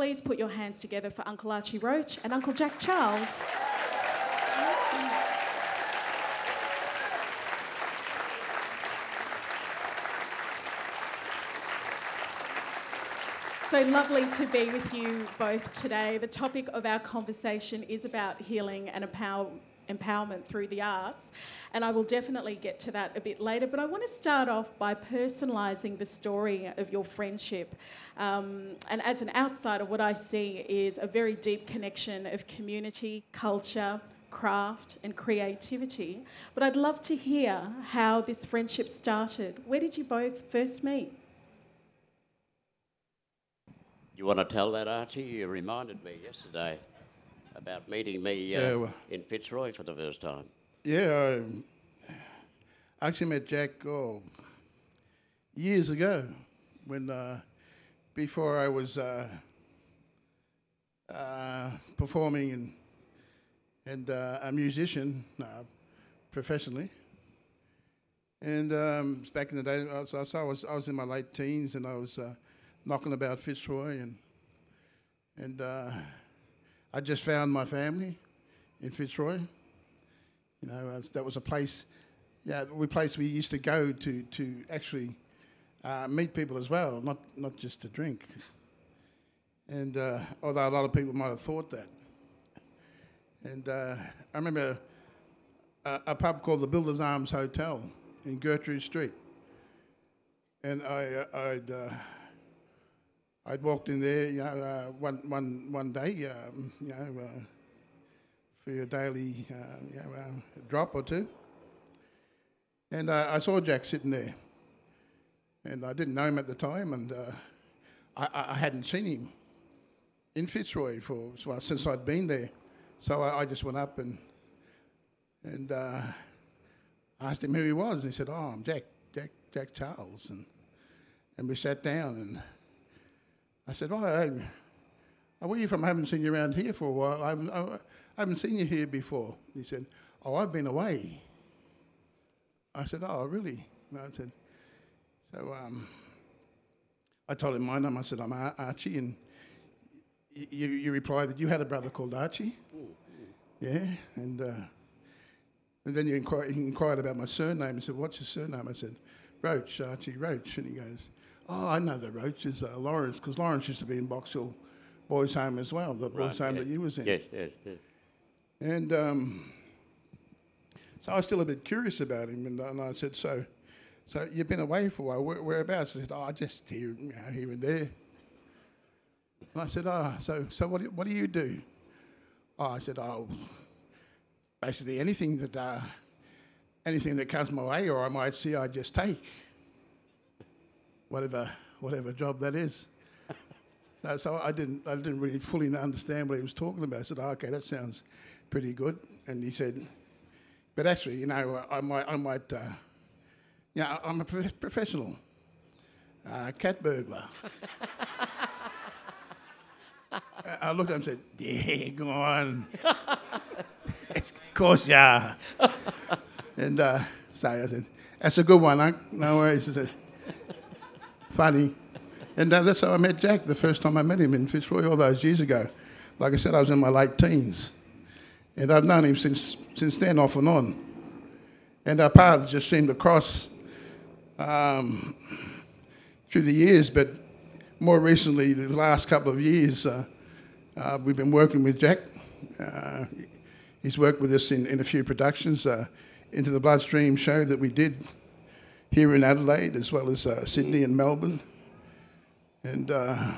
Please put your hands together for Uncle Archie Roach and Uncle Jack Charles. So lovely to be with you both today. The topic of our conversation is about healing and empower, empowerment through the arts, and I will definitely get to that a bit later. But I want to start off by personalising the story of your friendship. Um, and as an outsider, what I see is a very deep connection of community, culture, craft, and creativity. But I'd love to hear how this friendship started. Where did you both first meet? You want to tell that, Archie? You reminded me yesterday about meeting me uh, Yeah, well- in Fitzroy for the first time. Yeah, I actually met Jack oh, years ago when uh, before I was uh, uh, performing and and uh, a musician uh, professionally. And um, back in the day, I was, I was I was in my late teens and I was uh, knocking about Fitzroy and and uh, I just found my family in Fitzroy. You know, that was a place, yeah, we place we used to go to to actually uh, meet people as well, not not just to drink. And uh, although a lot of people might have thought that, and uh, I remember a, a pub called the Builders Arms Hotel in Gertrude Street, and I uh, I'd. I'd walked in there, you know, uh, one, one, one day, um, you know, uh, for your daily uh, you know, uh, drop or two. And uh, I saw Jack sitting there. And I didn't know him at the time, and uh, I, I- hadn't seen him in Fitzroy for well, since I'd been there. So I, I just went up and and asked him who he was. And he said, "Oh, I'm Jack, Jack, Jack Charles." And and we sat down, and I said, "Oh, hey, where are you from? I haven't seen you around here for a while. I haven't, I, I haven't seen you here before. He said, Oh, I've been away. I said, Oh, really? And I said, So um, I told him my name. I said, I'm Ar- Archie. And y- you, you replied that you had a brother called Archie. Yeah. And, uh, and then you inquired, he inquired about my surname. He said, What's your surname? I said, Roach, Archie Roach. And he goes, Oh, I know the Roaches, uh, Lawrence, because Lawrence used to be in Box Hill Boys Home as well, the boys' home that you was in. Yes, yes, yes. And um, so I was still a bit curious about him, and, and I said, "So, so you've been away for a while. Where, whereabouts?" He said, "Oh, just here, you know, here and there." And I said, "Ah, so, so what, do, what do you do?" Oh, I said, "Oh, basically anything that, uh, anything that comes my way, or I might see, I just take, whatever, whatever job that is." So, so I didn't, I didn't really fully understand what he was talking about. I said, oh, "Okay, that sounds pretty good." And he said, "But actually, you know, I might, I might, uh, yeah, I'm a prof- professional uh, cat burglar." I- I looked at him and said, "Yeah, go on. of course, yeah." and uh, so I said, "That's a good one, huh? No worries." He said, "Funny." And uh, that's how I met Jack the first time I met him in Fitzroy all those years ago. Like I said, I was in my late teens. And I've known him since, since then, off and on. And our paths just seemed to cross um, through the years, but more recently, the last couple of years, uh, uh, we've been working with Jack. Uh, he's worked with us in, in a few productions, uh, Into the Bloodstream show that we did here in Adelaide, as well as uh, Sydney and Melbourne and uh,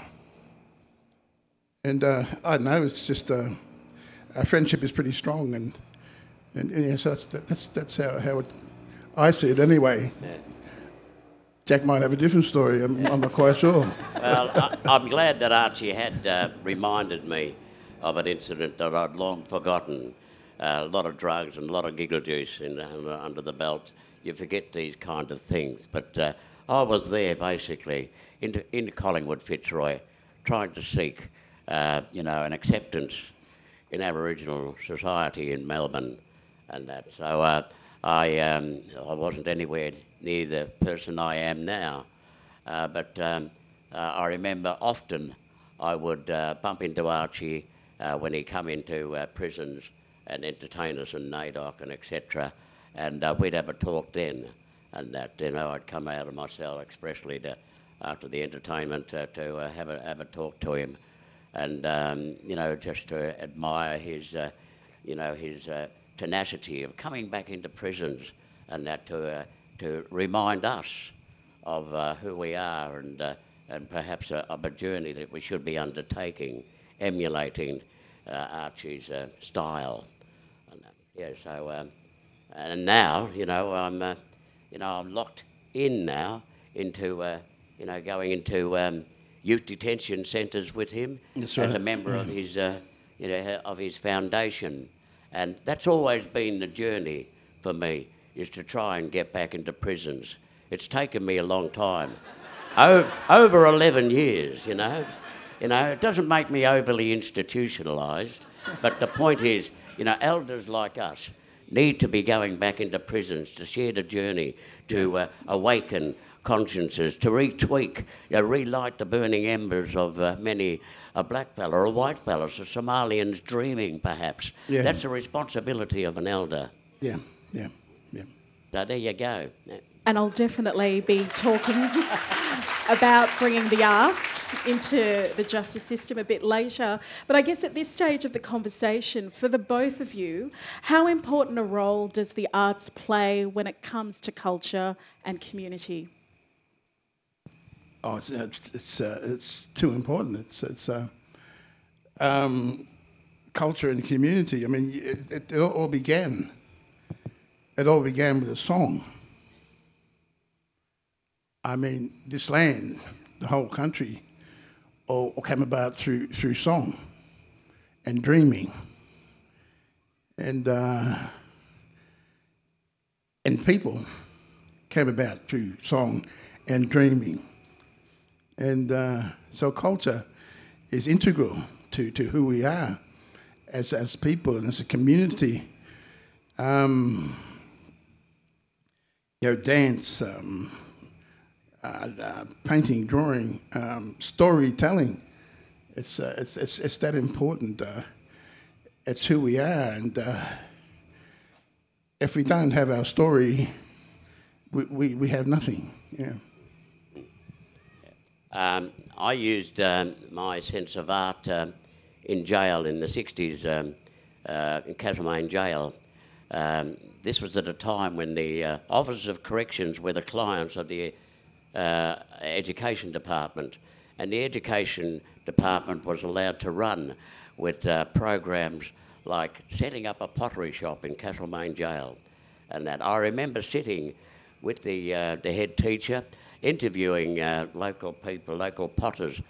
and uh, I don't know. It's just uh, our friendship is pretty strong, and and, and yeah, so that's that's that's how how it, I see it anyway. Jack might have a different story. I'm, I'm not quite sure. Well, I, I'm glad that Archie had uh, reminded me of an incident that I'd long forgotten. Uh, a lot of drugs and a lot of giggle juice in, uh, under the belt. You forget these kind of things. But uh, I was there basically in, in Collingwood, Fitzroy, trying to seek, uh, you know, an acceptance in Aboriginal society in Melbourne and that. So uh, I, um, I wasn't anywhere near the person I am now. Uh, but um, uh, I remember often I would uh, bump into Archie when he come into prisons and entertain us in NAIDOC and etc. And uh, we'd have a talk then, and that you know I'd come out of my cell expressly to after the entertainment uh, to uh, have a have a talk to him, and um, you know just to admire his uh, you know his uh, tenacity of coming back into prisons and that to uh, to remind us of who we are and and perhaps of a journey that we should be undertaking, emulating Archie's style. And, yeah, so um, and now you know I'm uh, you know I'm locked in now into uh, you know going into um, youth detention centres with him That's as a right. member of his uh, you know of his foundation, and that's always been the journey for me is to try and get back into prisons. It's taken me a long time, o- over 11 years, you know. You know, it doesn't make me overly institutionalised, but the point is, you know, elders like us need to be going back into prisons to share the journey, to uh, awaken consciences, to retweak, you know, relight the burning embers of uh, many a black fella or a white fella, so Somalians dreaming perhaps. Yeah. That's the responsibility of an elder. Yeah, yeah, yeah. So there you go. And I'll definitely be talking about bringing the arts into the justice system a bit later. But I guess at this stage of the conversation, for the both of you, how important a role does the arts play when it comes to culture and community? Oh, it's it's it's, uh, it's too important. It's it's uh, um, culture and community. I mean, it, it all began. It all began with a song. I mean, this land, the whole country, all came about through through song and dreaming, and uh, and people came about through song and dreaming. And uh, so culture is integral to, to who we are as, as people and as a community. Um, you know, dance, um, uh, uh, painting, drawing, um, storytelling. It's, uh, it's, it's, it's that important. Uh, it's who we are. And uh, if we don't have our story, we, we, we have nothing. Yeah. Um, I used um, my sense of art um, in jail in the 60s, um, uh, in Castlemaine Jail. Um, this was at a time when the Officers of Corrections were the clients of the uh, Education Department, and the Education Department was allowed to run with uh, programs like setting up a pottery shop in Castlemaine Jail, and that. I remember sitting with the uh, the head teacher, interviewing uh, local people, local potters,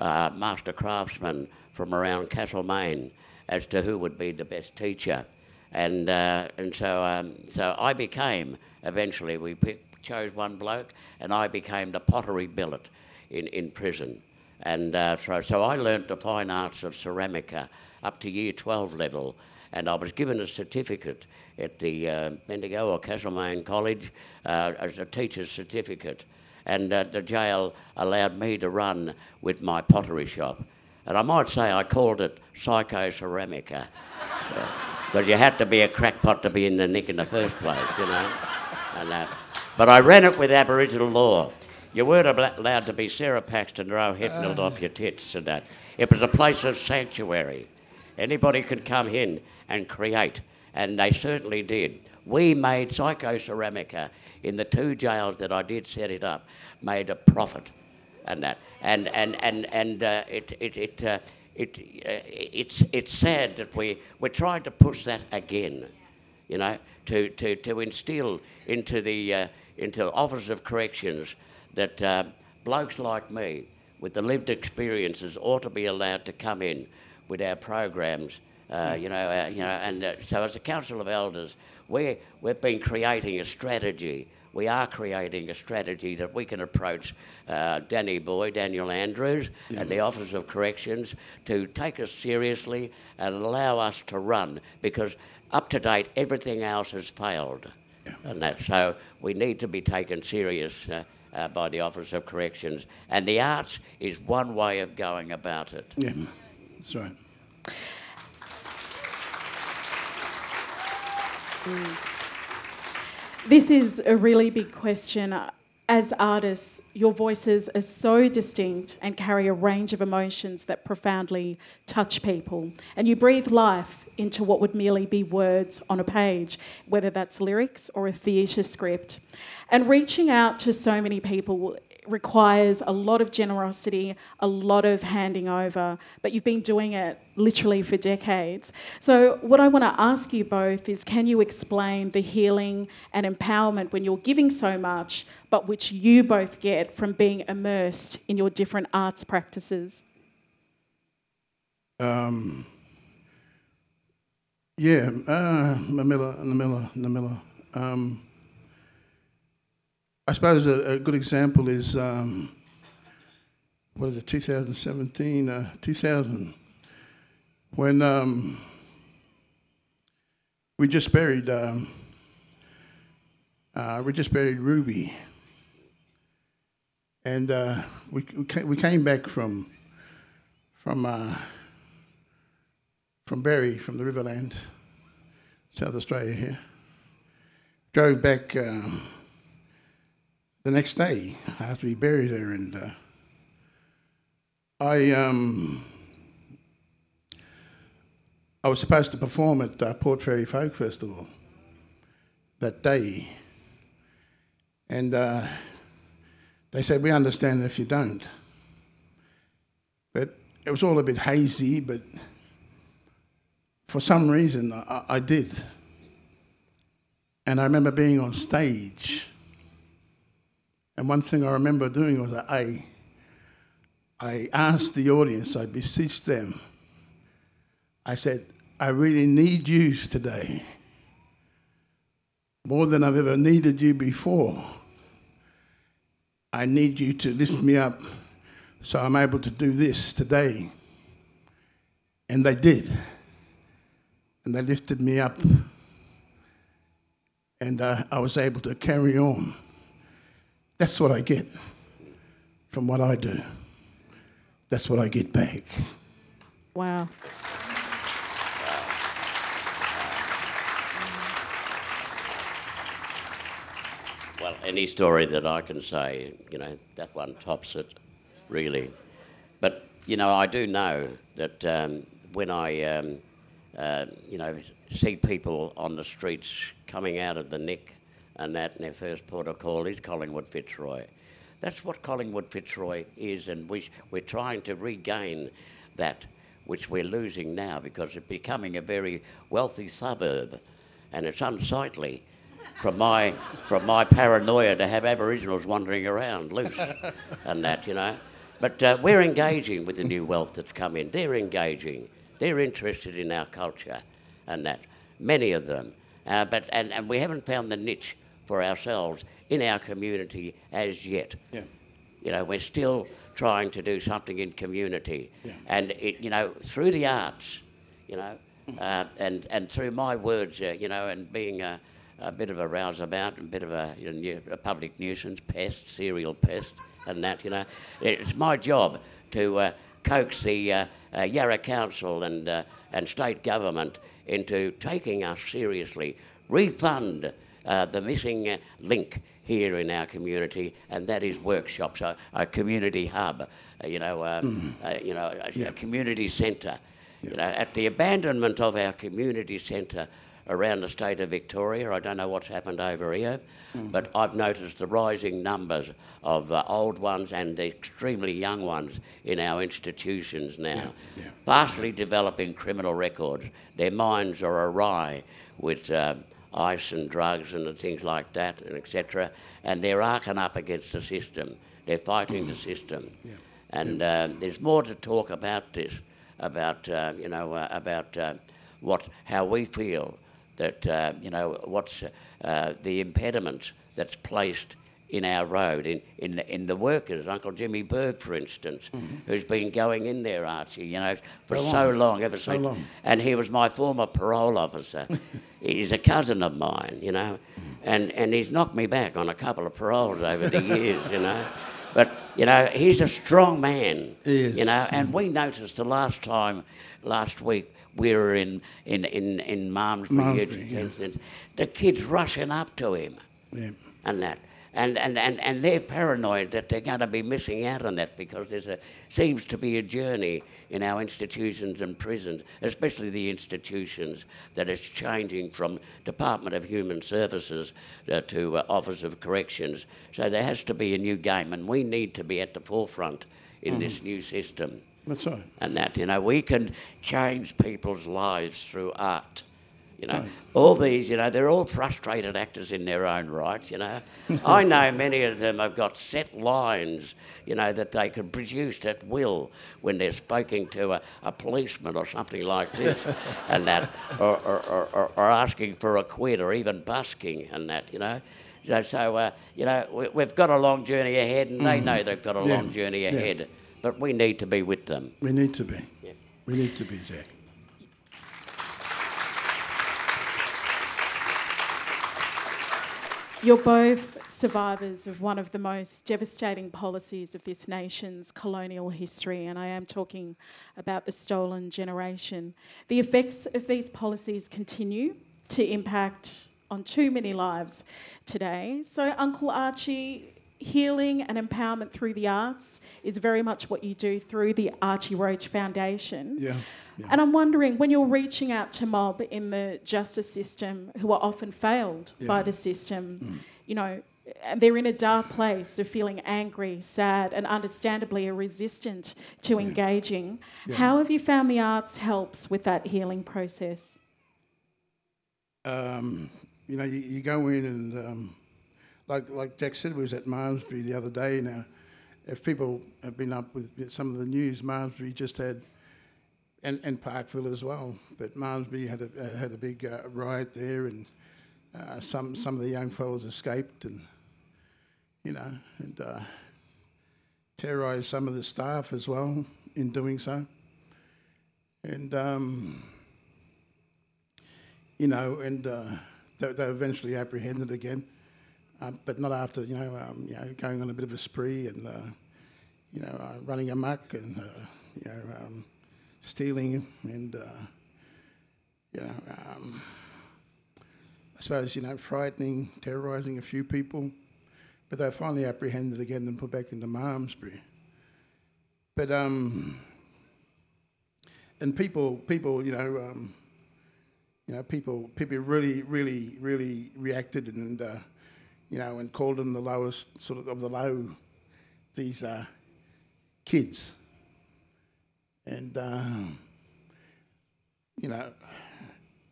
uh, master craftsmen from around Castlemaine, as to who would be the best teacher, and uh, and so um, so I became eventually we picked, chose one bloke, and I became the pottery billet in in prison, and uh, so so I learnt the fine arts of ceramica up to year 12 level, and I was given a certificate at the uh, Bendigo or Castlemaine College uh, as a teacher's certificate. And uh, the jail allowed me to run with my pottery shop. And I might say I called it Psycho Ceramica. Because you had to be a crackpot to be in the nick in the first place, you know. And, uh, but I ran it with Aboriginal law. You weren't allowed to be Sarah Paxton or O'Hetneld off your tits and that. It was a place of sanctuary. Anybody could come in and create, and they certainly did. We made Psycho Ceramica in the two jails that I did set it up, made a profit, and that, and and and and uh, it it it. Uh, it, uh, it's, it's sad that we, we're trying to push that again, you know, to, to, to instill into the, uh, into the Office of Corrections that uh, blokes like me with the lived experiences ought to be allowed to come in with our programs, uh, you know, uh, you know, and uh, so as a council of elders, we we've been creating a strategy. We are creating a strategy that we can approach uh, Danny Boy, Daniel Andrews, and the Office of Corrections to take us seriously and allow us to run because up to date everything else has failed, and that so we need to be taken serious uh, uh, by the Office of Corrections. And the arts is one way of going about it. Yeah, that's right. This is a really big question. As artists, your voices are so distinct and carry a range of emotions that profoundly touch people. And you breathe life into what would merely be words on a page, whether that's lyrics or a theatre script. And reaching out to so many people requires a lot of generosity, a lot of handing over, but you've been doing it literally for decades. So, what I want to ask you both is can you explain the healing and empowerment when you're giving so much, but which you both get from being immersed in your different arts practices? Um, yeah, uh, Namilla, Namilla, Namilla. Um, I suppose a, a good example is um, what is it, 2017, uh, 2000, when um, we just buried um, uh, we just buried Ruby, and uh, we we came, back from from uh, from Berri, from the Riverland, South Australia here. Drove back. Um, the next day. After we buried her, and uh, I um, I was supposed to perform at uh, Port Fairy Folk Festival that day, and uh, they said we understand if you don't, but it was all a bit hazy, but for some reason I, I did, and I remember being on stage and one thing I remember doing was I, I asked the audience, I beseeched them, I said, I really need you today more than I've ever needed you before. I need you to lift me up so I'm able to do this today. And they did. And they lifted me up. And uh, I was able to carry on. That's what I get from what I do. That's what I get back. Wow. Well, any story that I can say, you know, that one tops it, really. But, you know, I do know that um, when I, um, uh, you know, see people on the streets coming out of the nick and that, and their first port of call is Collingwood Fitzroy. That's what Collingwood Fitzroy is, and we, we're trying to regain that, which we're losing now because it's becoming a very wealthy suburb, and it's unsightly from my from my paranoia to have Aboriginals wandering around loose and that, you know. But uh, we're engaging with the new wealth that's come in. They're engaging. They're interested in our culture and that. Many of them. Uh, but and, and we haven't found the niche for ourselves in our community as yet. Yeah. You know, we're still trying to do something in community. Yeah. And, it, you know, through the arts, you know, uh, and, and through my words, uh, you know, and being a, a bit of a rouseabout and a bit of a, you know, a public nuisance, pest, serial pest, and that, you know, it's my job to uh, coax the uh, uh, Yarra Council and, uh, and state government into taking us seriously, refund uh, the missing link here in our community, and that is workshops, a, a community hub, uh, you know, um, mm. you know, a, yeah. a community centre. Yeah. You know, at the abandonment of our community centre around the state of Victoria, I don't know what's happened over here, mm. but I've noticed the rising numbers of uh, old ones and the extremely young ones in our institutions now, yeah. vastly developing criminal records. Their minds are awry with. Um, ice and drugs and things like that, and etc. And they're arcing up against the system. They're fighting the system. Yeah. And uh, there's more to talk about this, about uh, you know uh, about uh, what how we feel that uh, you know what's uh, the impediment that's placed in our road, in, in, in the workers. Uncle Jimmy Berg, for instance, mm-hmm. who's been going in there, Archie, you know, for so long, so long ever since. So and he was my former parole officer. He's a cousin of mine, you know. Mm-hmm. and, and he's knocked me back on a couple of paroles over the years, you know. But, you know, he's a strong man. He is. You know, and we noticed the last time, last week, we were in, in, in, in Malmesbury, Malmesbury, for yeah. instance, the kids rushing up to him Yeah. and that. And, and, and, and they're paranoid that they're going to be missing out on that because there's a seems to be a journey in our institutions and prisons, especially the institutions, that is changing from Department of Human Services uh, to uh, Office of Corrections. So there has to be a new game, and we need to be at the forefront in this new system. That's right. And that, you know, we can change people's lives through art. You know, all these, you know, they're all frustrated actors in their own right, you know. I know many of them have got set lines, you know, that they can produce at will when they're speaking to a, a policeman or something like this and that, or, or, or, or, asking for a quid or even busking and that, you know. So, so uh, you know, we, we've got a long journey ahead and they know they've got a Yeah, long journey yeah. ahead, but we need to be with them. We need to be. Yeah. We need to be, Jack. You're both survivors of one of the most devastating policies of this nation's colonial history, and I am talking about the stolen generation. The effects of these policies continue to impact on too many lives today. So, Uncle Archie, healing and empowerment through the arts is very much what you do through the Archie Roach Foundation. Yeah. Yeah. And I'm wondering when you're reaching out to mob in the justice system who are often failed by the system, you know, they're in a dark place of feeling angry, sad, and understandably are resistant to engaging. Yeah. How have you found the arts helps with that healing process? um, you know, you, you go in and, um, like like Jack said, we was at Malmesbury the other day. Now, if people have been up with some of the news, Malmesbury just had, and, and Parkville as well, but Malmesbury had a uh, had a big uh, riot there, and uh, some some of the young fellas escaped, and you know, and uh, terrorised some of the staff as well in doing so, and. Um, you know, and uh, they, they were eventually apprehended again, uh, but not after you know, um, you know, going on a bit of a spree and uh, you know, running amok and you know, um, stealing and uh, you know, um, I suppose you know, frightening, terrorising a few people, but they were finally apprehended again and put back into Malmesbury. But um, and people, people, you know. Um, you know, people people really, really, really reacted and uh, you know, and called them the lowest sort of of the low. These uh, kids, and uh, you know,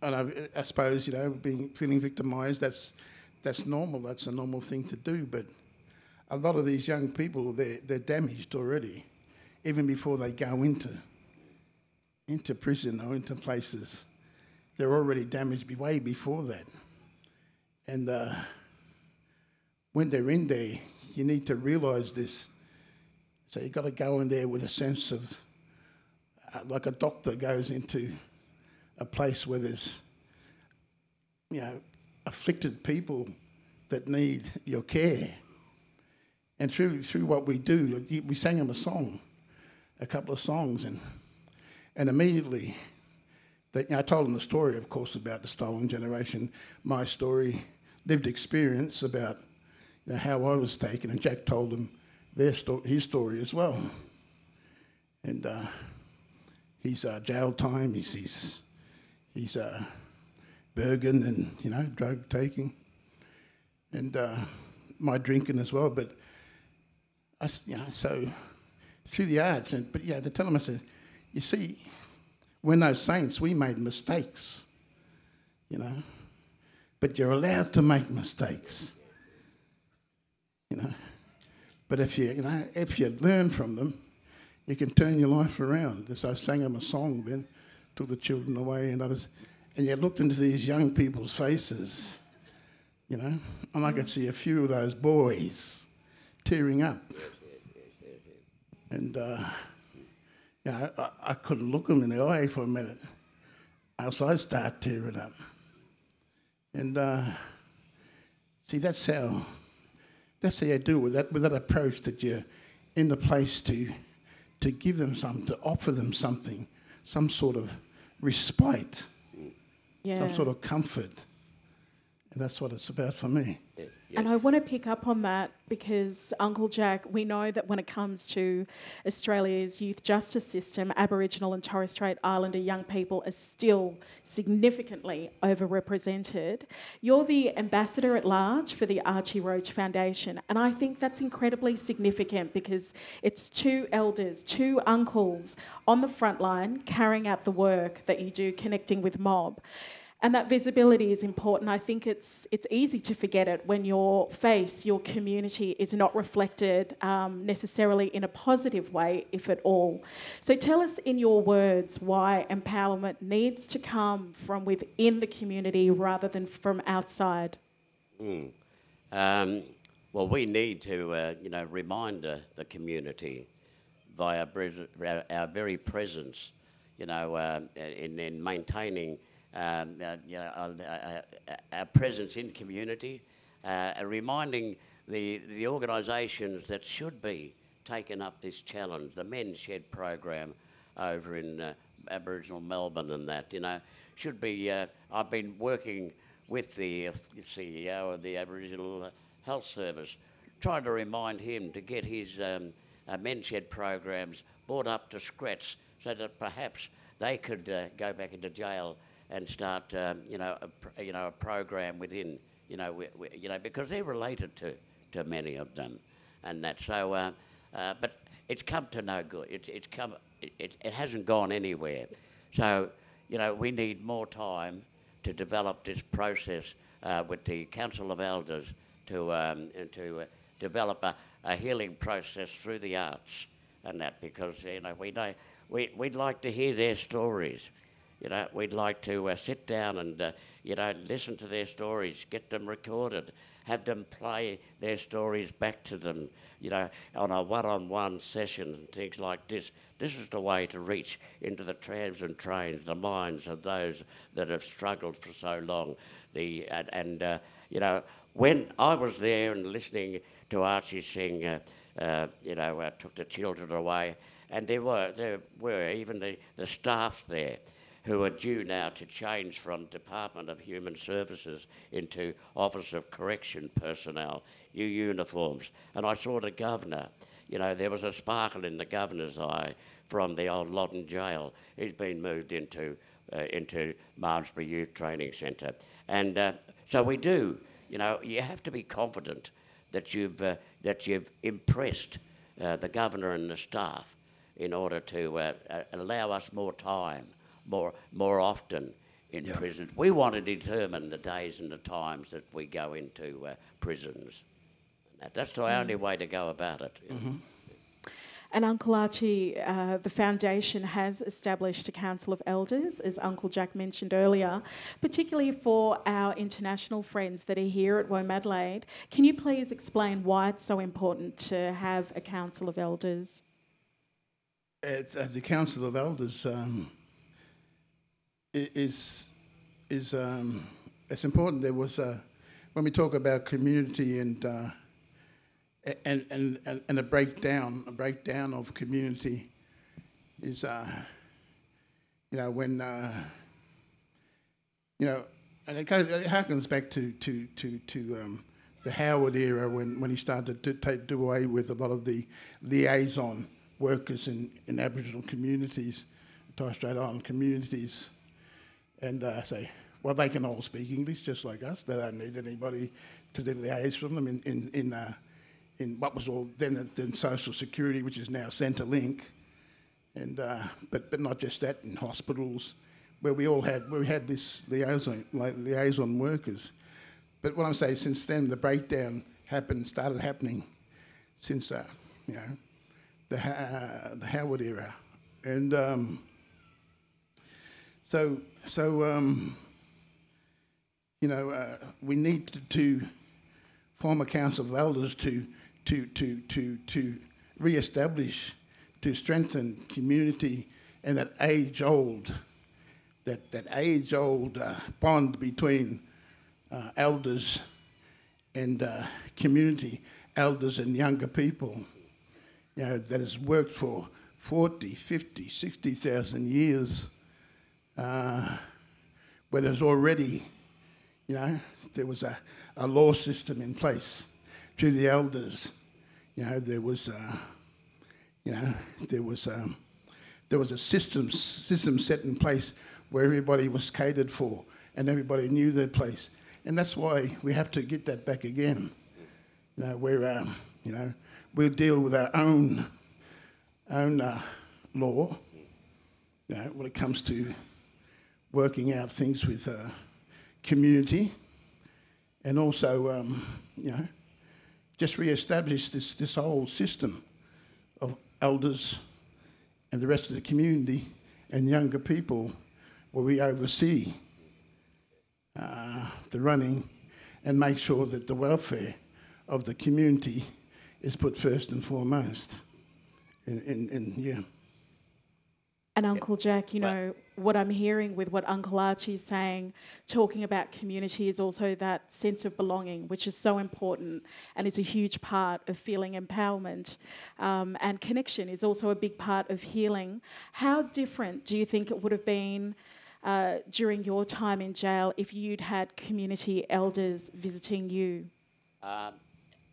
and I, I suppose you know, being feeling victimised. That's that's normal. That's a normal thing to do. But a lot of these young people, they're they're damaged already, even before they go into into prison or into places they're already damaged way before that. And uh, when they're in there, you need to realise this. So you've got to go in there with a sense of, like a doctor goes into a place where there's, you know, afflicted people that need your care. And through through what we do, we sang them a song, a couple of songs, and and immediately that, you know, I told them the story, of course, about the stolen generation, my story, lived experience about you know, how I was taken, and Jack told them their sto- his story as well. And uh, he's uh, jail time, he's he's, he's uh, Bergen and you know drug taking, and uh, my drinking as well. But I, you know, so through the arts, and but yeah, to tell them, I said, you see we're no saints. We made mistakes, you know. But you're allowed to make mistakes, you know. But if you, you know, if you learn from them, you can turn your life around. As I sang them a song then, took the children away and others, and you looked into these young people's faces, you know, and I could see a few of those boys tearing up. And uh, yeah, I, I couldn't look them in the eye for a minute, else I'd start tearing up. And uh, See, that's how that's how you do with that with that approach that you're in the place to to give them something, to offer them something, some sort of respite, Yeah. some sort of comfort. And that's what it's about for me. Yeah, And. I want to pick up on that because, Uncle Jack, we know that when it comes to Australia's youth justice system, Aboriginal and Torres Strait Islander young people are still significantly overrepresented. You're the ambassador at large for the Archie Roach Foundation, and I think that's incredibly significant because it's two elders, two uncles on the front line carrying out the work that you do connecting with mob. And that visibility is important. I think it's it's easy to forget it when your face, your community, is not reflected um, necessarily in a positive way, if at all. So tell us in your words why empowerment needs to come from within the community rather than from outside. Um, well, we need to, uh, you know, remind uh, the community via our, our very presence, you know, uh, in, in maintaining, um, uh, you know, our, our- our presence in community, uh, reminding the, the organisations that should be taking up this challenge, the Men's Shed program over in uh, Aboriginal Melbourne and that, you know, should be, uh, I've been working with the uh, CEO of the Aboriginal uh, Health Service, trying to remind him to get his um, uh, men's shed programs brought up to scratch so that perhaps they could uh, go back into jail and start, um, you know, a, you know, a program within, you know, wi- wi- you know, because they're related to, to many of them, and that. So, uh, uh, but it's come to no good. It's it's come. It, it, hasn't gone anywhere. So, you know, we need more time to develop this process uh, with the Council of Elders to um, to uh, develop a, a healing process through the arts and that because you know we know we we'd like to hear their stories. You know, we'd like to uh, sit down and uh, you know listen to their stories, get them recorded, have them play their stories back to them. You know, on a one-on-one session and things like this. This is the way to reach into the trams and trains, the minds of those that have struggled for so long. The and, and uh, you know, when I was there and listening to Archie sing, uh, uh, you know, uh, took the children away, and there were there were even the, the staff there who are due now to change from Department of Human Services into Office of Correction personnel, new uniforms. And I saw the governor. You know, there was a sparkle in the governor's eye from the old Loddon jail. He's been moved into uh, into Malmesbury Youth Training Centre, and uh, so we do. You know, you have to be confident that you've uh, that you've impressed uh, the governor and the staff in order to uh, uh, allow us more time, more more often in prisons. We want to determine the days and the times that we go into uh, prisons. That's the only way to go about it. you know. And Uncle Archie, uh, the foundation has established a council of elders, as Uncle Jack mentioned earlier, particularly for our international friends that are here at Womadelaide. Can you please explain why it's so important to have a council of elders? It's, as the Council of Elders um, i- is is um, it's important. There was a, when we talk about community and uh, and, and and and a breakdown, a breakdown of community is uh, you know when uh, you know and it, it harkens back to to to to um, the Howard era when, when he started to take, do away with a lot of the liaison workers in, in Aboriginal communities, Torres Strait Island communities, and uh, say, well, they can all speak English just like us. They don't need anybody to do liaise from them in in in, uh, in what was all then then Social Security, which is now Centrelink, and uh, but but not just that in hospitals, where we all had we had this liaison like liaison workers. But what I'm saying, since then the breakdown happened started happening, since uh, you know the Ha- the Howard era, and um, so so um, you know uh, we need to, to form a council of elders to to to to to re-establish, to strengthen community and that age-old that that age-old uh, bond between uh, elders and uh, community elders and younger people, you know, that has worked for 40, 50, 60,000 years, uh, where there's already, you know, there was a, a law system in place to the elders. You know, there was, uh, you know, there was, um, there was a system, system set in place where everybody was catered for and everybody knew their place. And that's why we have to get that back again. You know, where, um, you know, we'll deal with our own, own uh, law, you know, when it comes to working out things with uh, community and also, um, you know, just re-establish this, this whole system of elders and the rest of the community and younger people where we oversee uh, the running and make sure that the welfare of the community is put first and foremost. And, and, and yeah. And Uncle Jack, you know, what I'm hearing with what Uncle Archie is saying, talking about community, is also that sense of belonging, which is so important and is a huge part of feeling empowerment. Um, and connection is also a big part of healing. How different do you think it would have been? Uh, during your time in jail, if you'd had community elders visiting you? Um,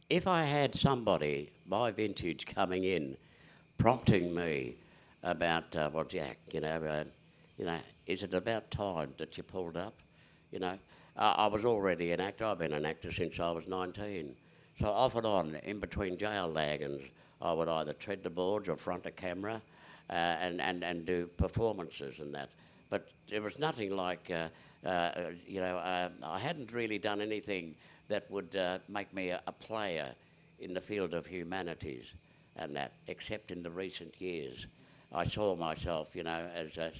if I had somebody, my vintage, coming in, prompting me about, uh, well, Jack, you know, uh, you know, is it about time that you pulled up? You know, uh, I was already an actor. I've been an actor since I was 19. So off and on, in between jail lagons, I would either tread the boards or front a camera uh, and, and, and do performances and that. But there was nothing like, uh, uh, you know, uh, I hadn't really done anything that would uh, make me a, a, player in the field of humanities and that, except in the recent years. I saw myself, you know, as a,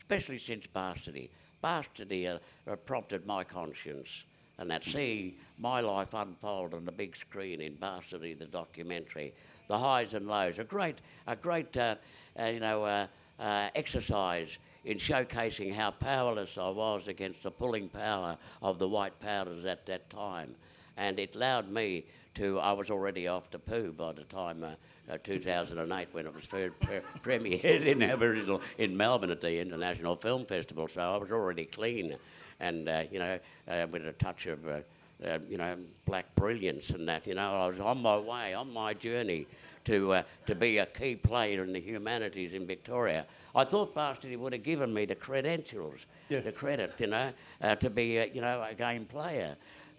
especially since Bastardy. Bastardy uh, prompted my conscience and that seeing my life unfold on the big screen in Bastardy, the documentary, the highs and lows, a great, a great, uh, uh, you know, uh, uh, exercise in showcasing how powerless I was against the pulling power of the white powders at that time. And it allowed me to, I was already off to poo by the time uh, uh, 2008 when it was first pre- premiered in Aboriginal in Melbourne at the International Film Festival. So I was already clean and, uh, you know, uh, with a touch of, uh, uh, you know, black brilliance and that. You know, I was on my way, on my journey to, uh, to be a key player in the humanities in Victoria. I thought Bastardy would have given me the credentials, yeah. the credit, you know, uh, to be, you know, a game player.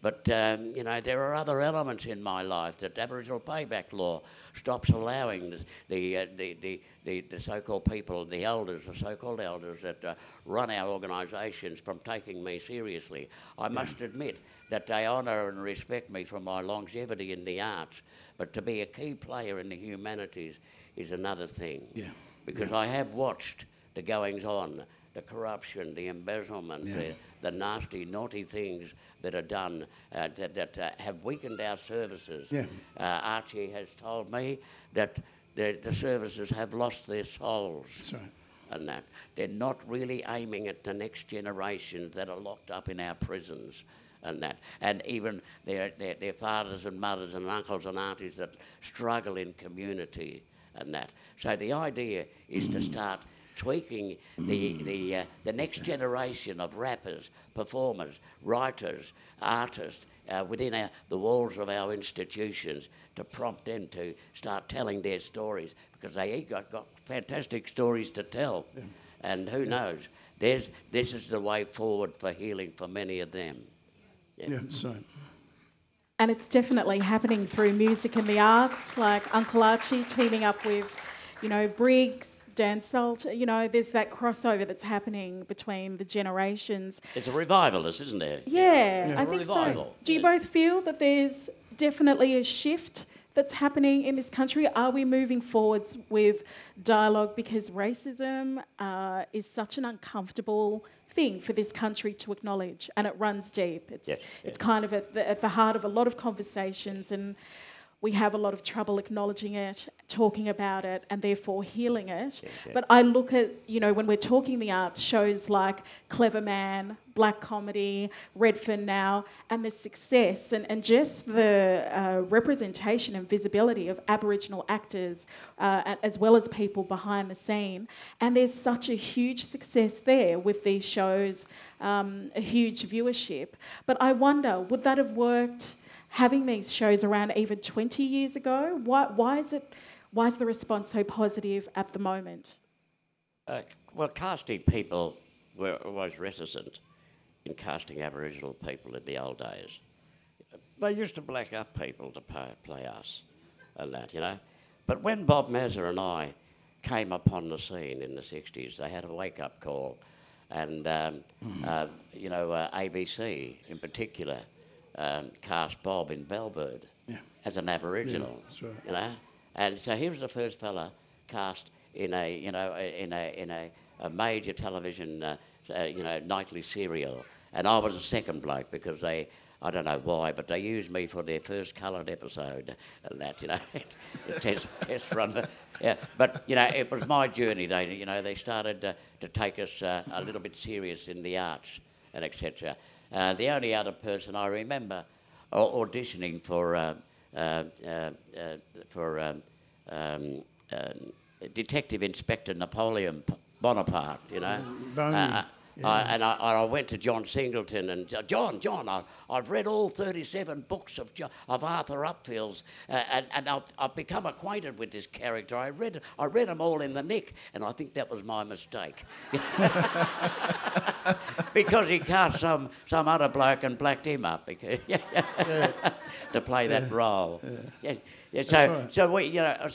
But, um, you know, there are other elements in my life that Aboriginal payback law stops allowing the, the, uh, the, the, the, the, so-called people, the elders, the so-called elders that uh, run our organisations from taking me seriously. I must admit that they honour and respect me for my longevity in the arts, but to be a key player in the humanities is another thing. Yeah. Because yeah. I have watched the goings on, the corruption, the embezzlement, yeah. the, the, nasty, naughty things that are done uh, that, that uh, have weakened our services. Yeah. Uh, Archie has told me that the, the services have lost their souls. That's right. And that they're not really aiming at the next generation that are locked up in our prisons and that, and even their, their, their fathers and mothers and uncles and aunties that struggle in community and that. So the idea is to start tweaking the, the, uh, the next generation of rappers, performers, writers, artists uh, within our, the walls of our institutions to prompt them to start telling their stories because they got, got fantastic stories to tell. Yeah. And who yeah. knows? There's, this is the way forward for healing for many of them. Yeah, yeah so. And it's definitely happening through music and the arts, like Uncle Archie teaming up with, you know, Briggs, Dan Sultan. You know, there's that crossover that's happening between the generations. It's a revivalist, isn't there? Yeah, yeah. I think revival. so. Do you both feel that there's definitely a shift that's happening in this country? Are we moving forwards with dialogue because racism uh, is such an uncomfortable thing for this country to acknowledge, and it runs deep. It's, yeah, yeah. it's kind of at the, at the heart of a lot of conversations. And we have a lot of trouble acknowledging it, talking about it, and therefore healing it. Yeah, yeah. But I look at, you know, when we're talking the arts, shows like Cleverman, Black Comedy, Redfern Now, and the success and, and just the uh, representation and visibility of Aboriginal actors, uh, as well as people behind the scene. And there's such a huge success there with these shows, um, a huge viewership. But I wonder, would that have worked? Having these shows around even 20 years ago? Why, why, is, it, why is the response so positive at the moment? Uh, well, casting people were always reticent in casting Aboriginal people in the old days. They used to black up people to play, play us and that, you know. But when Bob Maza and I came upon the scene in the 60s, they had a wake up call. And, um, uh, you know, uh, ABC in particular um, cast Bob in Bellbird Yeah. as an Aboriginal, that's right. you know. And so he was the first fella cast in a, you know, in a, in a, a major television, uh, uh, you know, nightly serial. And I was the second bloke because they, I don't know why, but they used me for their first coloured episode and that, you know, test, test run. Yeah, but, you know, it was my journey. They, you know, they started uh, to take us uh, a little bit serious in the arts and etc. Uh, the only other person I remember au- auditioning for uh, uh, uh, uh, for um, um, Detective Inspector Napoleon P- Bonaparte, you know. Boney, Uh, and I, I went to John Singleton and uh, John, John, I, I've read all 37 books of, Jo- of Arthur Upfield's, uh, and, and I've, I've become acquainted with this character. I read, I read them all in the nick, and I think that was my mistake. because he cast some, some other bloke and blacked him up because, to play that role. Yeah. Yeah, so, right. so we, you know, uh,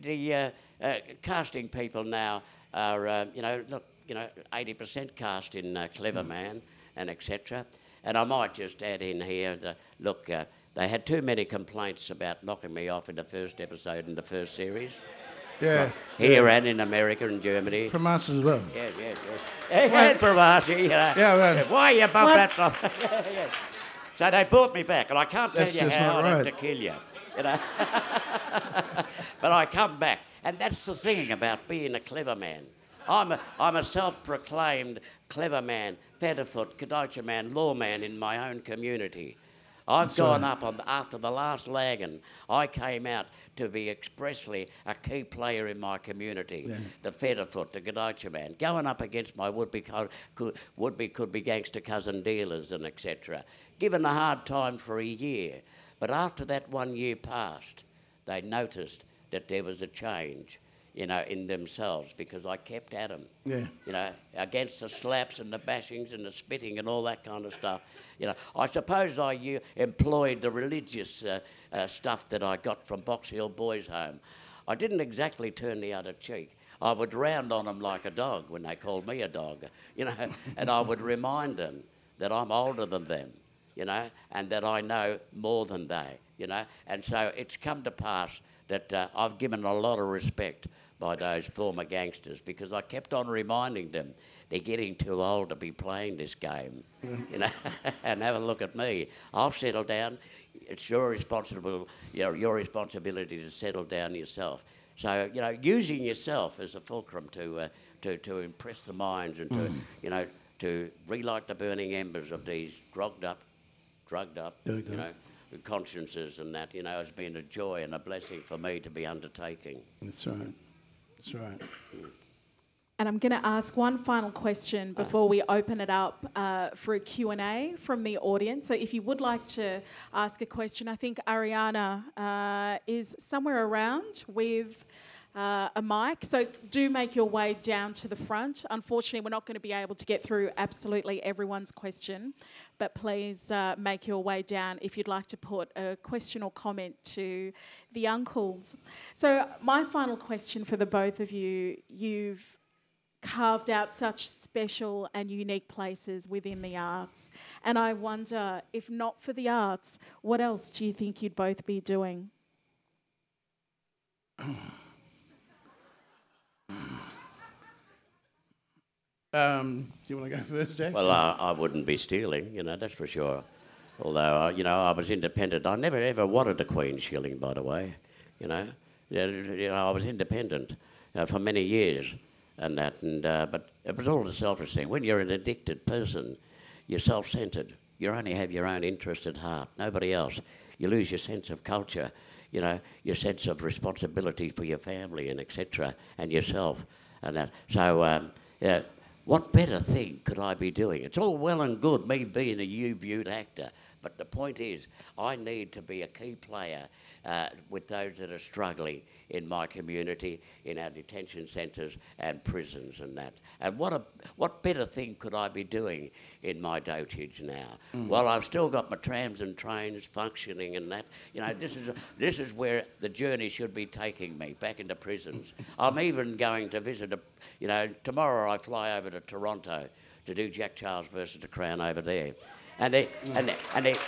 the uh, uh, casting people now are, uh, you know, look, you know, 80% cast in uh, Clever Mm. Man and etc. And I might just add in here, that, look, uh, they had too many complaints about knocking me off in the first episode in the first series, Yeah. here and in America and Germany. From us as well. Yeah, yeah, yeah. And from us, you know. Yeah, well- Why you bump What? that? lo- yeah, yeah. So they brought me back, and I can't tell you how I'd have to kill you, you know. but I come back, and that's the thing about being a clever man. I'm a, I'm a self-proclaimed clever man, featherfoot, Kurdaitcha man, lawman in my own community. I've gone up on the, after the last Lagan. I came out to be expressly a key player in my community, the Featherfoot, the Kurdaitcha man, going up against my would-be co- could, would-be could-be gangster cousin dealers and etc. Given a hard time for a year, but after that one year passed, they noticed that there was a change, you know, in themselves because I kept at them Yeah. you know, against the slaps and the bashings and the spitting and all that kind of stuff. You know, I suppose I u- employed the religious uh, uh, stuff that I got from Box Hill Boys' Home. I didn't exactly turn the other cheek. I would round on them like a dog when they called me a dog, you know, and I would remind them that I'm older than them, you know, and that I know more than they, you know. And so it's come to pass that uh, I've given a lot of respect by those former gangsters because I kept on reminding them they're getting too old to be playing this game, you know. and have a look at me. I'll settle down. It's your responsible, your, your responsibility to settle down yourself. So you know, using yourself as a fulcrum to uh, to to impress the minds and to you know to relight the burning embers of these drugged up, drugged up, Drugged you up. know, consciences and that you know has been a joy and a blessing for me to be undertaking. That's right. That's right. And I'm going to ask one final question before we open it up uh, for a Q&A from the audience. So if you would like to ask a question, I think Ariana uh, is somewhere around with uh, a mic. So do make your way down to the front. Unfortunately, we're not going to be able to get through absolutely everyone's question, but please uh, make your way down if you'd like to put a question or comment to the uncles. So my final question for the both of you, you've carved out such special and unique places within the arts. And I wonder if not for the arts, what else do you think you'd both be doing? Um, do you want to go first, Jack? Well, I, I wouldn't be stealing, you know, that's for sure. Although, uh, you know, I was independent. I never ever wanted a Queen shilling, by the way. You know, you know, I was independent uh, for many years and that. And, uh, but it was all a selfish thing. When you're an addicted person, you're self-centred. You only have your own interest at heart, nobody else. You lose your sense of culture, you know, your sense of responsibility for your family and etc. and yourself and that. So, um, yeah, what better thing could I be doing? It's all well and good me being a U-viewed actor, but the point is, I need to be a key player uh, with those that are struggling in my community, in our detention centres and prisons and that. And what a what better thing could I be doing in my dotage now? Mm. Well, I've still got my trams and trains functioning and that. You know, this is this is where the journey should be taking me back into prisons. I'm even going to visit a, you know, tomorrow I fly over to Toronto to do Jack Charles versus the Crown over there. And the, and, the, and, the,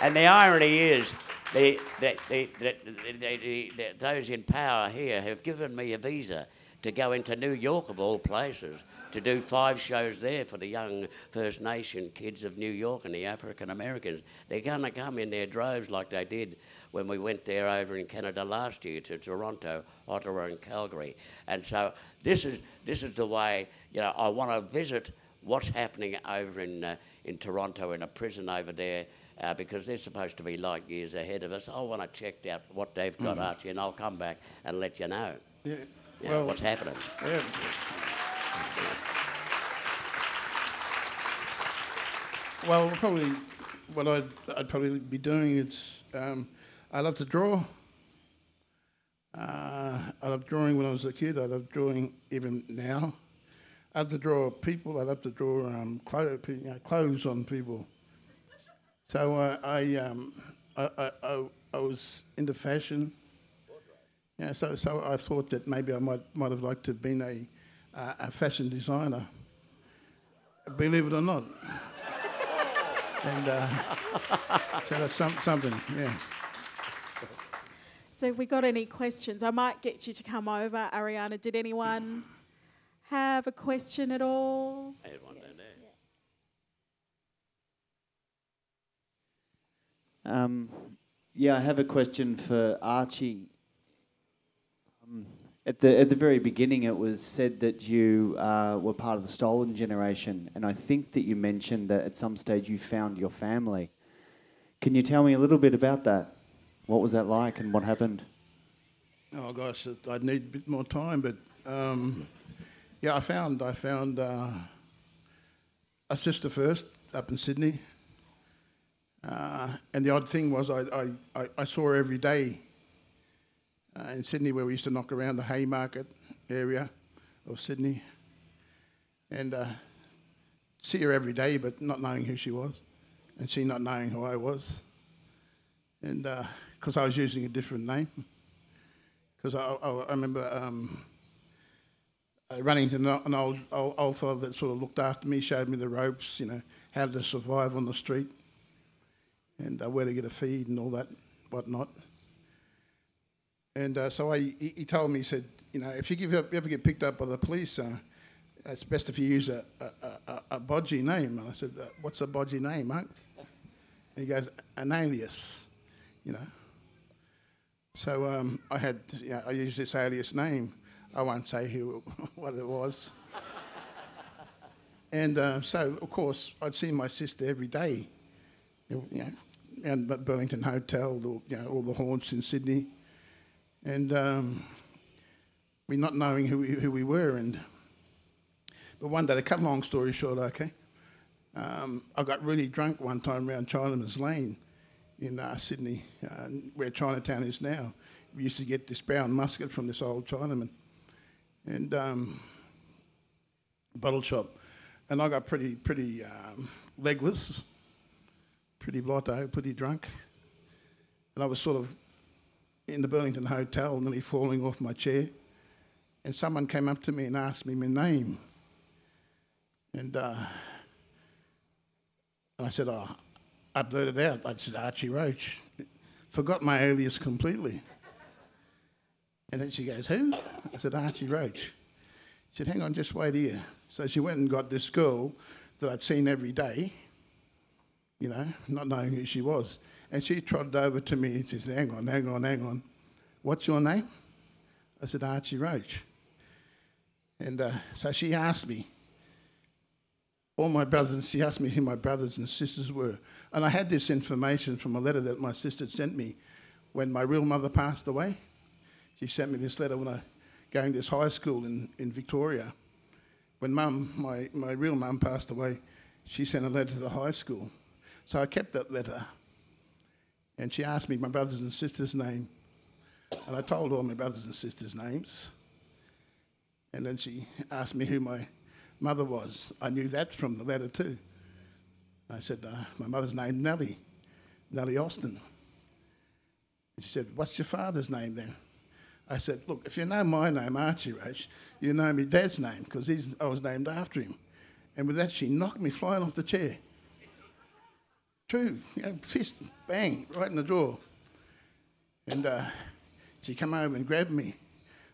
and the irony is, the, the, the, those in power here have given me a visa to go into New York, of all places, to do five shows there for the young First Nation kids of New York and the African Americans. They're going to come in their droves like they did when we went there over in Canada last year to Toronto, Ottawa, and Calgary. And so this is, this is the way, you know, I want to visit what's happening over in, uh, in Toronto in a prison over there uh, because they're supposed to be light years ahead of us. I want to check out what they've got, mm. Archie, and I'll come back and let you know. Yeah. You well, know, what's happening. Yeah. Well, probably what I'd, I'd probably be doing is um, I love to draw. Uh, I love drawing when I was a kid. I love drawing even now. I love to draw people. I love to draw um, clothes, you know, clothes on people. So uh, I, um, I, I, I, was into fashion. Yeah, so, so I thought that maybe I might, might have liked to have been a, uh, a fashion designer. Believe it or not. and uh, so that's some, something, yeah. So, if we got any questions, I might get you to come over, Ariana. Did anyone have a question at all? I had one down there. Um, yeah, I have a question for Archie. Um, at the at the very beginning, it was said that you uh, were part of the stolen generation, and I think that you mentioned that at some stage you found your family. Can you tell me a little bit about that? What was that like, and what happened? Oh gosh, I'd need a bit more time, but um, yeah, I found I found uh, a sister first up in Sydney, uh, and the odd thing was I, I, I saw her every day uh, in Sydney where we used to knock around the Haymarket area of Sydney and uh, see her every day but not knowing who she was and she not knowing who I was. And because uh, I was using a different name. Because I, I, I, remember um, uh, running into an old, old, old fellow that sort of looked after me, showed me the ropes, you know, how to survive on the street and uh, where to get a feed and all that, whatnot. And uh, so I, he, he, told me, he said, you know, if you, give up, you ever get picked up by the police, uh, it's best if you use a, a, a, a bodgy name. And I said, uh, what's a bodgy name, mate? And he goes, an alias, you know. So um, I had, you know, I used this alias name. I won't say who, what it was. and uh, so, of course, I'd see my sister every day, you know, and Burlington Hotel, the, you know, all the haunts in Sydney, and um, we not knowing who we, who we were. And but one day, to cut a long story short, okay, um, I got really drunk one time around Chinaman's Lane in uh, Sydney, uh, where Chinatown is now. We used to get this brown muscat from this old Chinaman, and um, bottle shop, and I got pretty pretty um, legless pretty blotto, pretty drunk. And I was sort of in the Burlington Hotel, nearly falling off my chair. And someone came up to me and asked me my name. And, uh, I said, oh, I blurted out. I said, Archie Roach. Forgot my alias completely. And then she goes, Who? I said, Archie Roach. She said, Hang on, just wait here. So she went and got this girl that I'd seen every day you know, not knowing who she was. And she trotted over to me and she said, Hang on, hang on, hang on. What's your name? I said, Archie Roach. And uh, so she asked me, all my brothers, she asked me who my brothers and sisters were. And I had this information from a letter that my sister sent me when my real mother passed away. She sent me this letter when I going to this high school in, in Victoria. When mum, my, my real mum passed away, she sent a letter to the high school. So I kept that letter. And she asked me my brothers and sisters' name. And I told all my brothers and sisters' names. And then she asked me who my mother was. I knew that from the letter too. I said, uh, My mother's name Nellie, Nellie Austin. And she said, What's your father's name then? I said, Look, if you know my name, Archie Roach, you know my dad's name because I was named after him. And with that, she knocked me flying off the chair. True, you know, fist, bang, right in the jaw. And uh, she came over and grabbed me.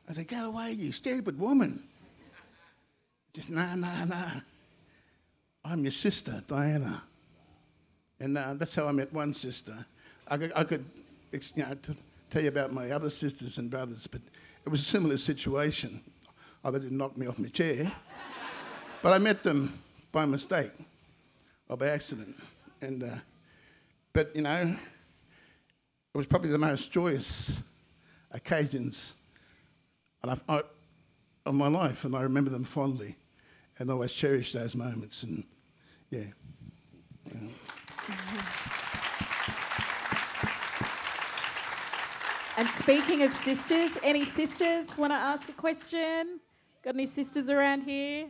I said, Go away, you stupid woman. Just, nah, nah, nah. I'm your sister, Diana. And uh, that's how I met one sister. I could, I could you know, tell you about my other sisters and brothers, but it was a similar situation. Oh, they didn't knock me off my chair. but I met them by mistake or by accident. And, uh, but, you know, it was probably the most joyous occasions I, of my life, and I remember them fondly and always cherish those moments. And yeah. yeah. And speaking of sisters, any sisters want to ask a question? Got any sisters around here?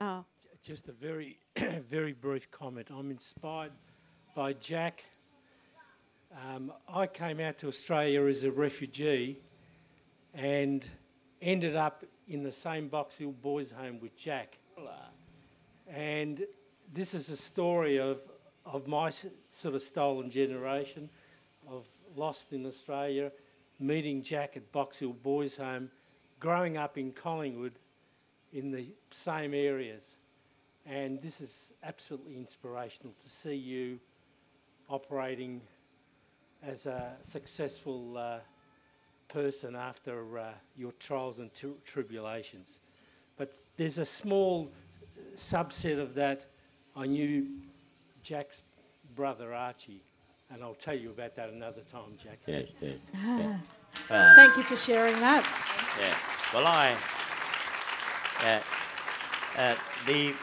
Oh. Just a very, very brief comment. I'm inspired by Jack. Um, I came out to Australia as a refugee and ended up in the same Box Hill Boys Home with Jack. And this is a story of, of my sort of stolen generation, of lost in Australia, meeting Jack at Box Hill Boys Home, growing up in Collingwood in the same areas. And this is absolutely inspirational to see you operating as a successful uh, person after uh, your trials and t- tribulations. But there's a small subset of that. I knew Jack's brother Archie, and I'll tell you about that another time, Jack. Yes, yes. yeah. Uh, Thank you for sharing that. Yeah. Well, I. Uh, uh, the,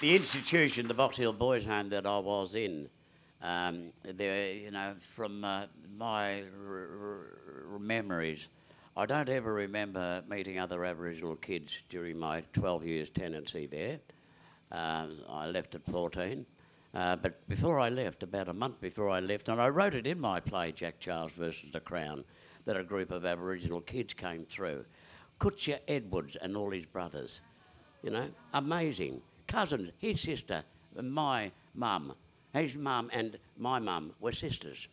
the institution, the Box Hill Boys Home that I was in, um, there, you know, from uh, my r- r- memories, I don't ever remember meeting other Aboriginal kids during my 12 years tenancy there. Um, I left at 14. Uh, but before I left, about a month before I left, and I wrote it in my play, Jack Charles versus the Crown, that a group of Aboriginal kids came through. Kutcha Edwards and all his brothers. You know, amazing. Cousins, his sister, my mum, his mum and my mum were sisters.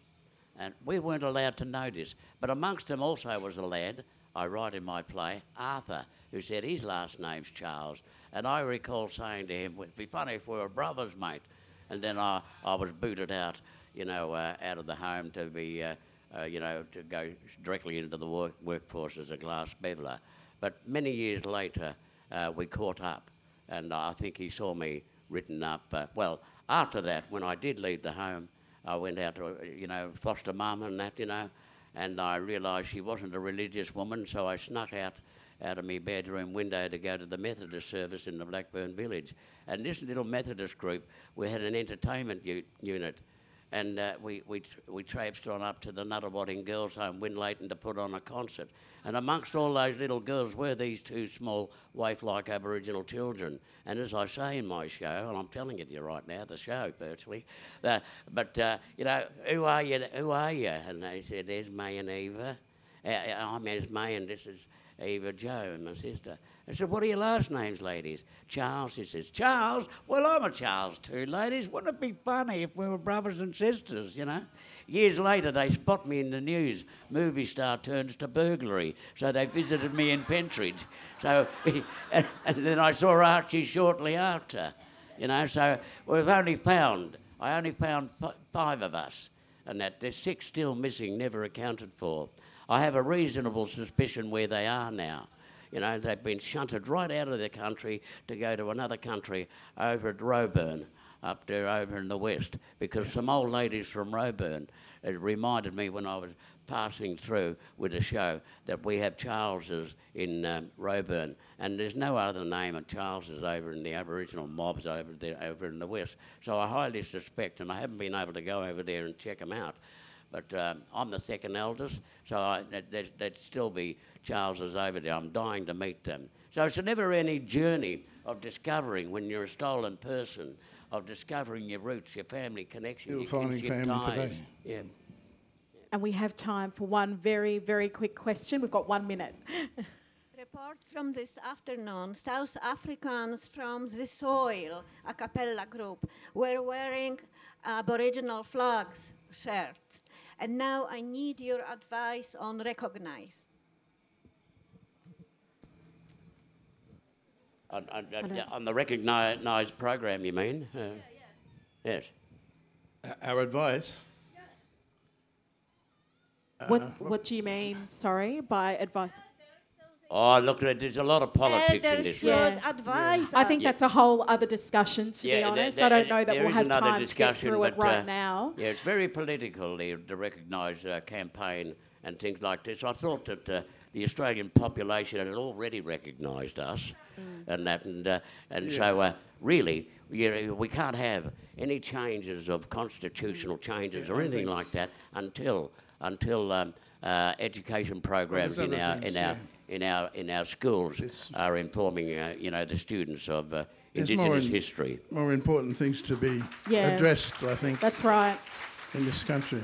And we weren't allowed to know this. But amongst them also was a lad, I write in my play, Arthur, who said his last name's Charles. And I recall saying to him, it'd be funny if we were brothers, mate. And then I, I was booted out, you know, uh, out of the home to be, uh, uh, you know, to go directly into the work, workforce as a glass beveler. But many years later, uh, we caught up. And I think he saw me written up. Uh, well, after that, when I did leave the home, I went out to, you know, foster mum and that, you know, and I realised she wasn't a religious woman, so I snuck out out of my bedroom window to go to the Methodist service in the Blackburn village. And this little Methodist group, we had an entertainment u- unit and uh, we, we, we traipsed on up to the Nunawading Girls' Home, Winlaton, to put on a concert. And amongst all those little girls were these two small waif-like Aboriginal children. And as I say in my show, and I'm telling it to you right now, the show virtually, uh, but uh, you know, who are you? Who are you? And they said, "There's May and Eva. Uh, uh, I'm May, and this is Eva Jo and my sister." I said, What are your last names, ladies? Charles. He says, Charles? Well, I'm a Charles too, ladies. Wouldn't it be funny if we were brothers and sisters, you know? Years later, they spot me in the news. Movie star turns to burglary. So they visited me in Pentridge. So, and, and then I saw Archie shortly after, you know. So we've only found I only found f- five of us, and that there's six still missing, never accounted for. I have a reasonable suspicion where they are now. You know, they've been shunted right out of the country to go to another country over at Roebourne, up there over in the west, because some old ladies from Roebourne, it reminded me when I was passing through with a show that we have Charleses in um, Roebourne, and there's no other name of Charleses over in the Aboriginal mobs over there, over in the west. So I highly suspect, and I haven't been able to go over there and check them out. But um, I'm the second eldest, so I, there'd, there'd still be Charleses over there. I'm dying to meet them. So it's a never-ending journey of discovering when you're a stolen person, of discovering your roots, your family connection, Still your finding kinship family ties. today. Yeah. And we have time for one very, very quick question. We've got one minute. Report from this afternoon, South Africans from the soil, a cappella group, were wearing Aboriginal flags shirts. And now I need your advice on recognize. On, on, on, on the recognised program, you mean? Uh, Yes. Our advice. what, what do you mean, sorry, by advice? Oh, look, there's a lot of politics in Elders this. should Yeah. advise I us. think Yeah. that's a whole other discussion, to Yeah, be there- honest. there- I don't know that there we'll is have another time to get discussion, through it but, right uh, now. Yeah, it's very political, the, the recognised uh, campaign and things like this. I thought that uh, the Australian population had already recognised us Mm. and that, and, uh, and so uh, really, you know, we can't have any changes of constitutional changes or anything like that until until um, uh, education programs in other our things, in our yeah. In our in our schools It's- are informing uh, you know the students of uh, There's more Indigenous in- history. More important things to be Yeah. addressed, I think, That's right. in this country.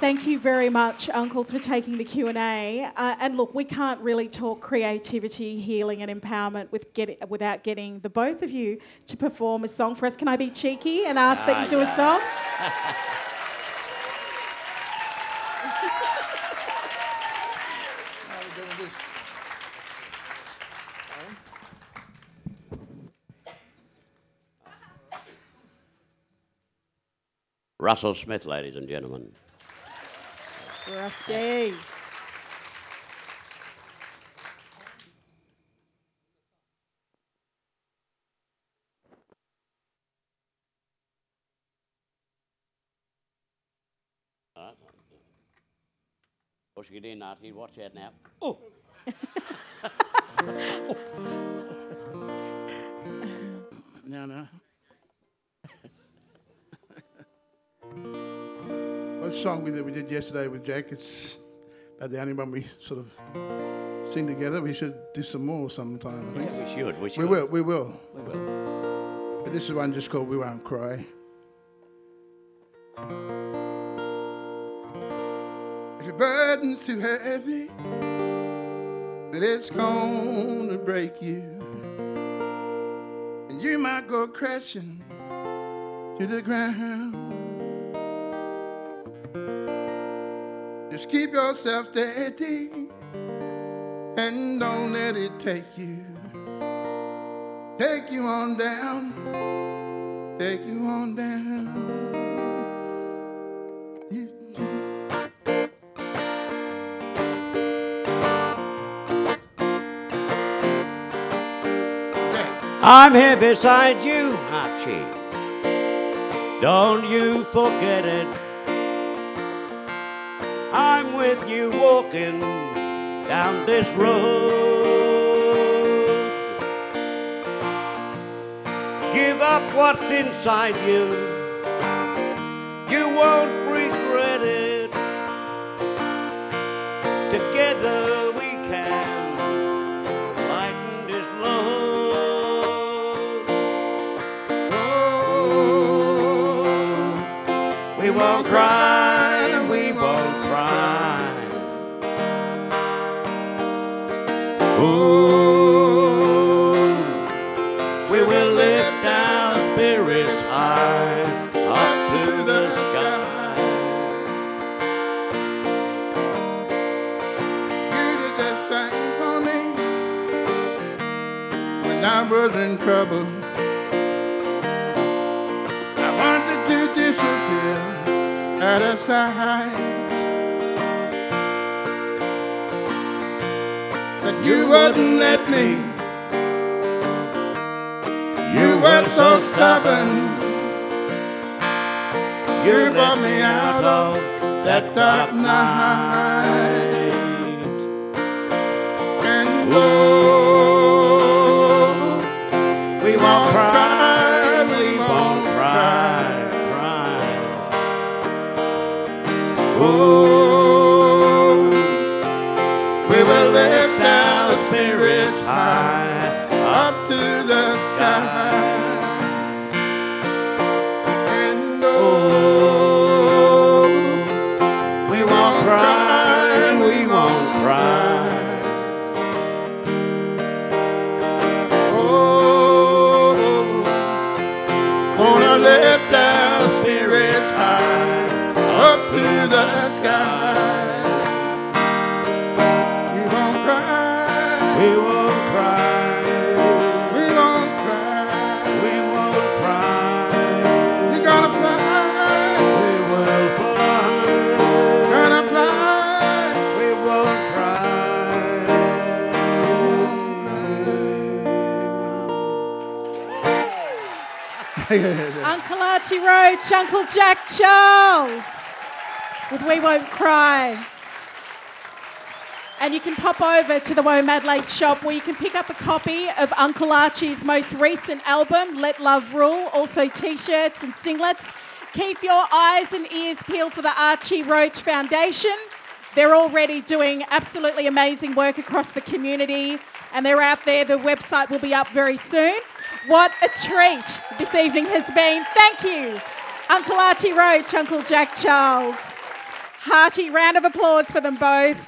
Thank you very much, uncles, for taking the Q and A. Uh, and look, we can't really talk creativity, healing, and empowerment with get, without getting the both of you to perform a song for us. Can I be cheeky and ask that Ah, you do yeah. a song? Russell Smith, ladies and gentlemen. Rusty. All right. Push it in, Archie. Watch out now. Oh. No, no. The song we did, we did yesterday with Jack, it's about the only one we sort of sing together. We should do some more sometime, I think. Yeah, we should. We should. We will, we will. We will. But this is one just called We Won't Cry. If your burden's too heavy, that it's gonna break you, and you might go crashing to the ground. Just keep yourself steady and don't let it take you take you on down, take you on down. I'm here beside you, Archie. Don't you forget it. With you walking down this road. Give up what's inside you. You won't regret it. Together we can lighten this load. Oh, We won't cry, sight. That you wouldn't let me. You were so stubborn. You brought me out of that dark night. And oh, Oh, Uncle Jack Charles with We Won't Cry. And you can pop over to the Womadelaide Adelaide shop where you can pick up a copy of Uncle Archie's most recent album, Let Love Rule, also t shirts and singlets. Keep your eyes and ears peeled for the Archie Roach Foundation. They're already doing absolutely amazing work across the community and they're out there. The website will be up very soon. What a treat this evening has been. Thank you, Uncle Archie Roach, Uncle Jack Charles. Hearty round of applause for them both.